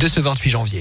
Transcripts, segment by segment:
de ce 28 janvier.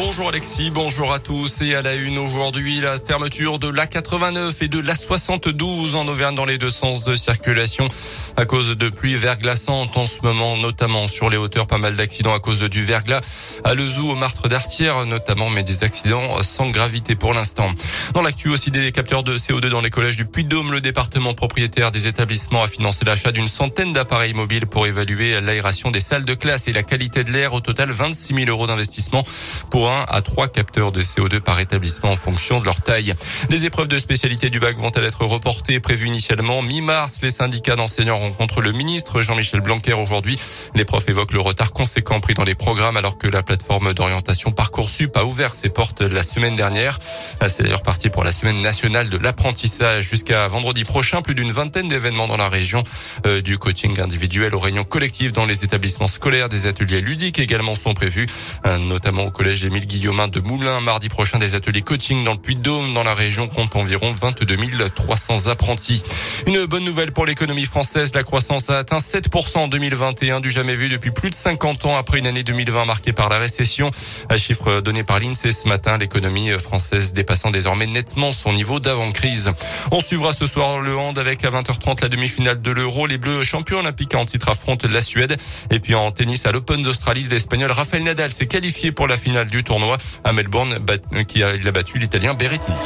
Bonjour Alexis, bonjour à tous. Et à la une aujourd'hui la fermeture de l'A89 et de l'A72 en Auvergne dans les deux sens de circulation à cause de pluies verglaçantes en ce moment notamment sur les hauteurs. Pas mal d'accidents à cause du verglas à Lezou au Martre d'Artière notamment mais des accidents sans gravité pour l'instant. Dans l'actu aussi des capteurs de CO2 dans les collèges du Puy-de-Dôme. Le département propriétaire des établissements a financé l'achat d'une centaine d'appareils mobiles pour évaluer l'aération des salles de classe et la qualité de l'air. Au total 26 000 euros d'investissement pour à 3 capteurs de CO2 par établissement en fonction de leur taille. Les épreuves de spécialité du bac vont-elles être reportées prévues initialement mi-mars? Les syndicats d'enseignants rencontrent le ministre Jean-Michel Blanquer aujourd'hui. Les profs évoquent le retard conséquent pris dans les programmes alors que la plateforme d'orientation Parcoursup a ouvert ses portes la semaine dernière. C'est d'ailleurs parti pour la semaine nationale de l'apprentissage jusqu'à vendredi prochain. Plus d'une vingtaine d'événements dans la région, euh, du coaching individuel aux réunions collectives dans les établissements scolaires, des ateliers ludiques également sont prévus, euh, notamment au collège Émile de Moulins. Mardi prochain, des ateliers coaching dans le Puy-de-Dôme. Dans la région, compte environ 22 300 apprentis. Une bonne nouvelle pour l'économie française. La croissance a atteint 7% en 2021, du jamais vu depuis plus de 50 ans après une année 2020 marquée par la récession. Un chiffre donné par l'INSEE ce matin, l'économie française dépassant désormais nettement son niveau d'avant-crise. On suivra ce soir le hand avec à 20h30 la demi-finale de l'Euro. Les Bleus champions olympiques en titre affrontent la Suède. Et puis en tennis à l'Open d'Australie, l'Espagnol Rafael Nadal s'est qualifié pour la finale du tournoi à Melbourne, qui a, battu l'Italien Berrettini.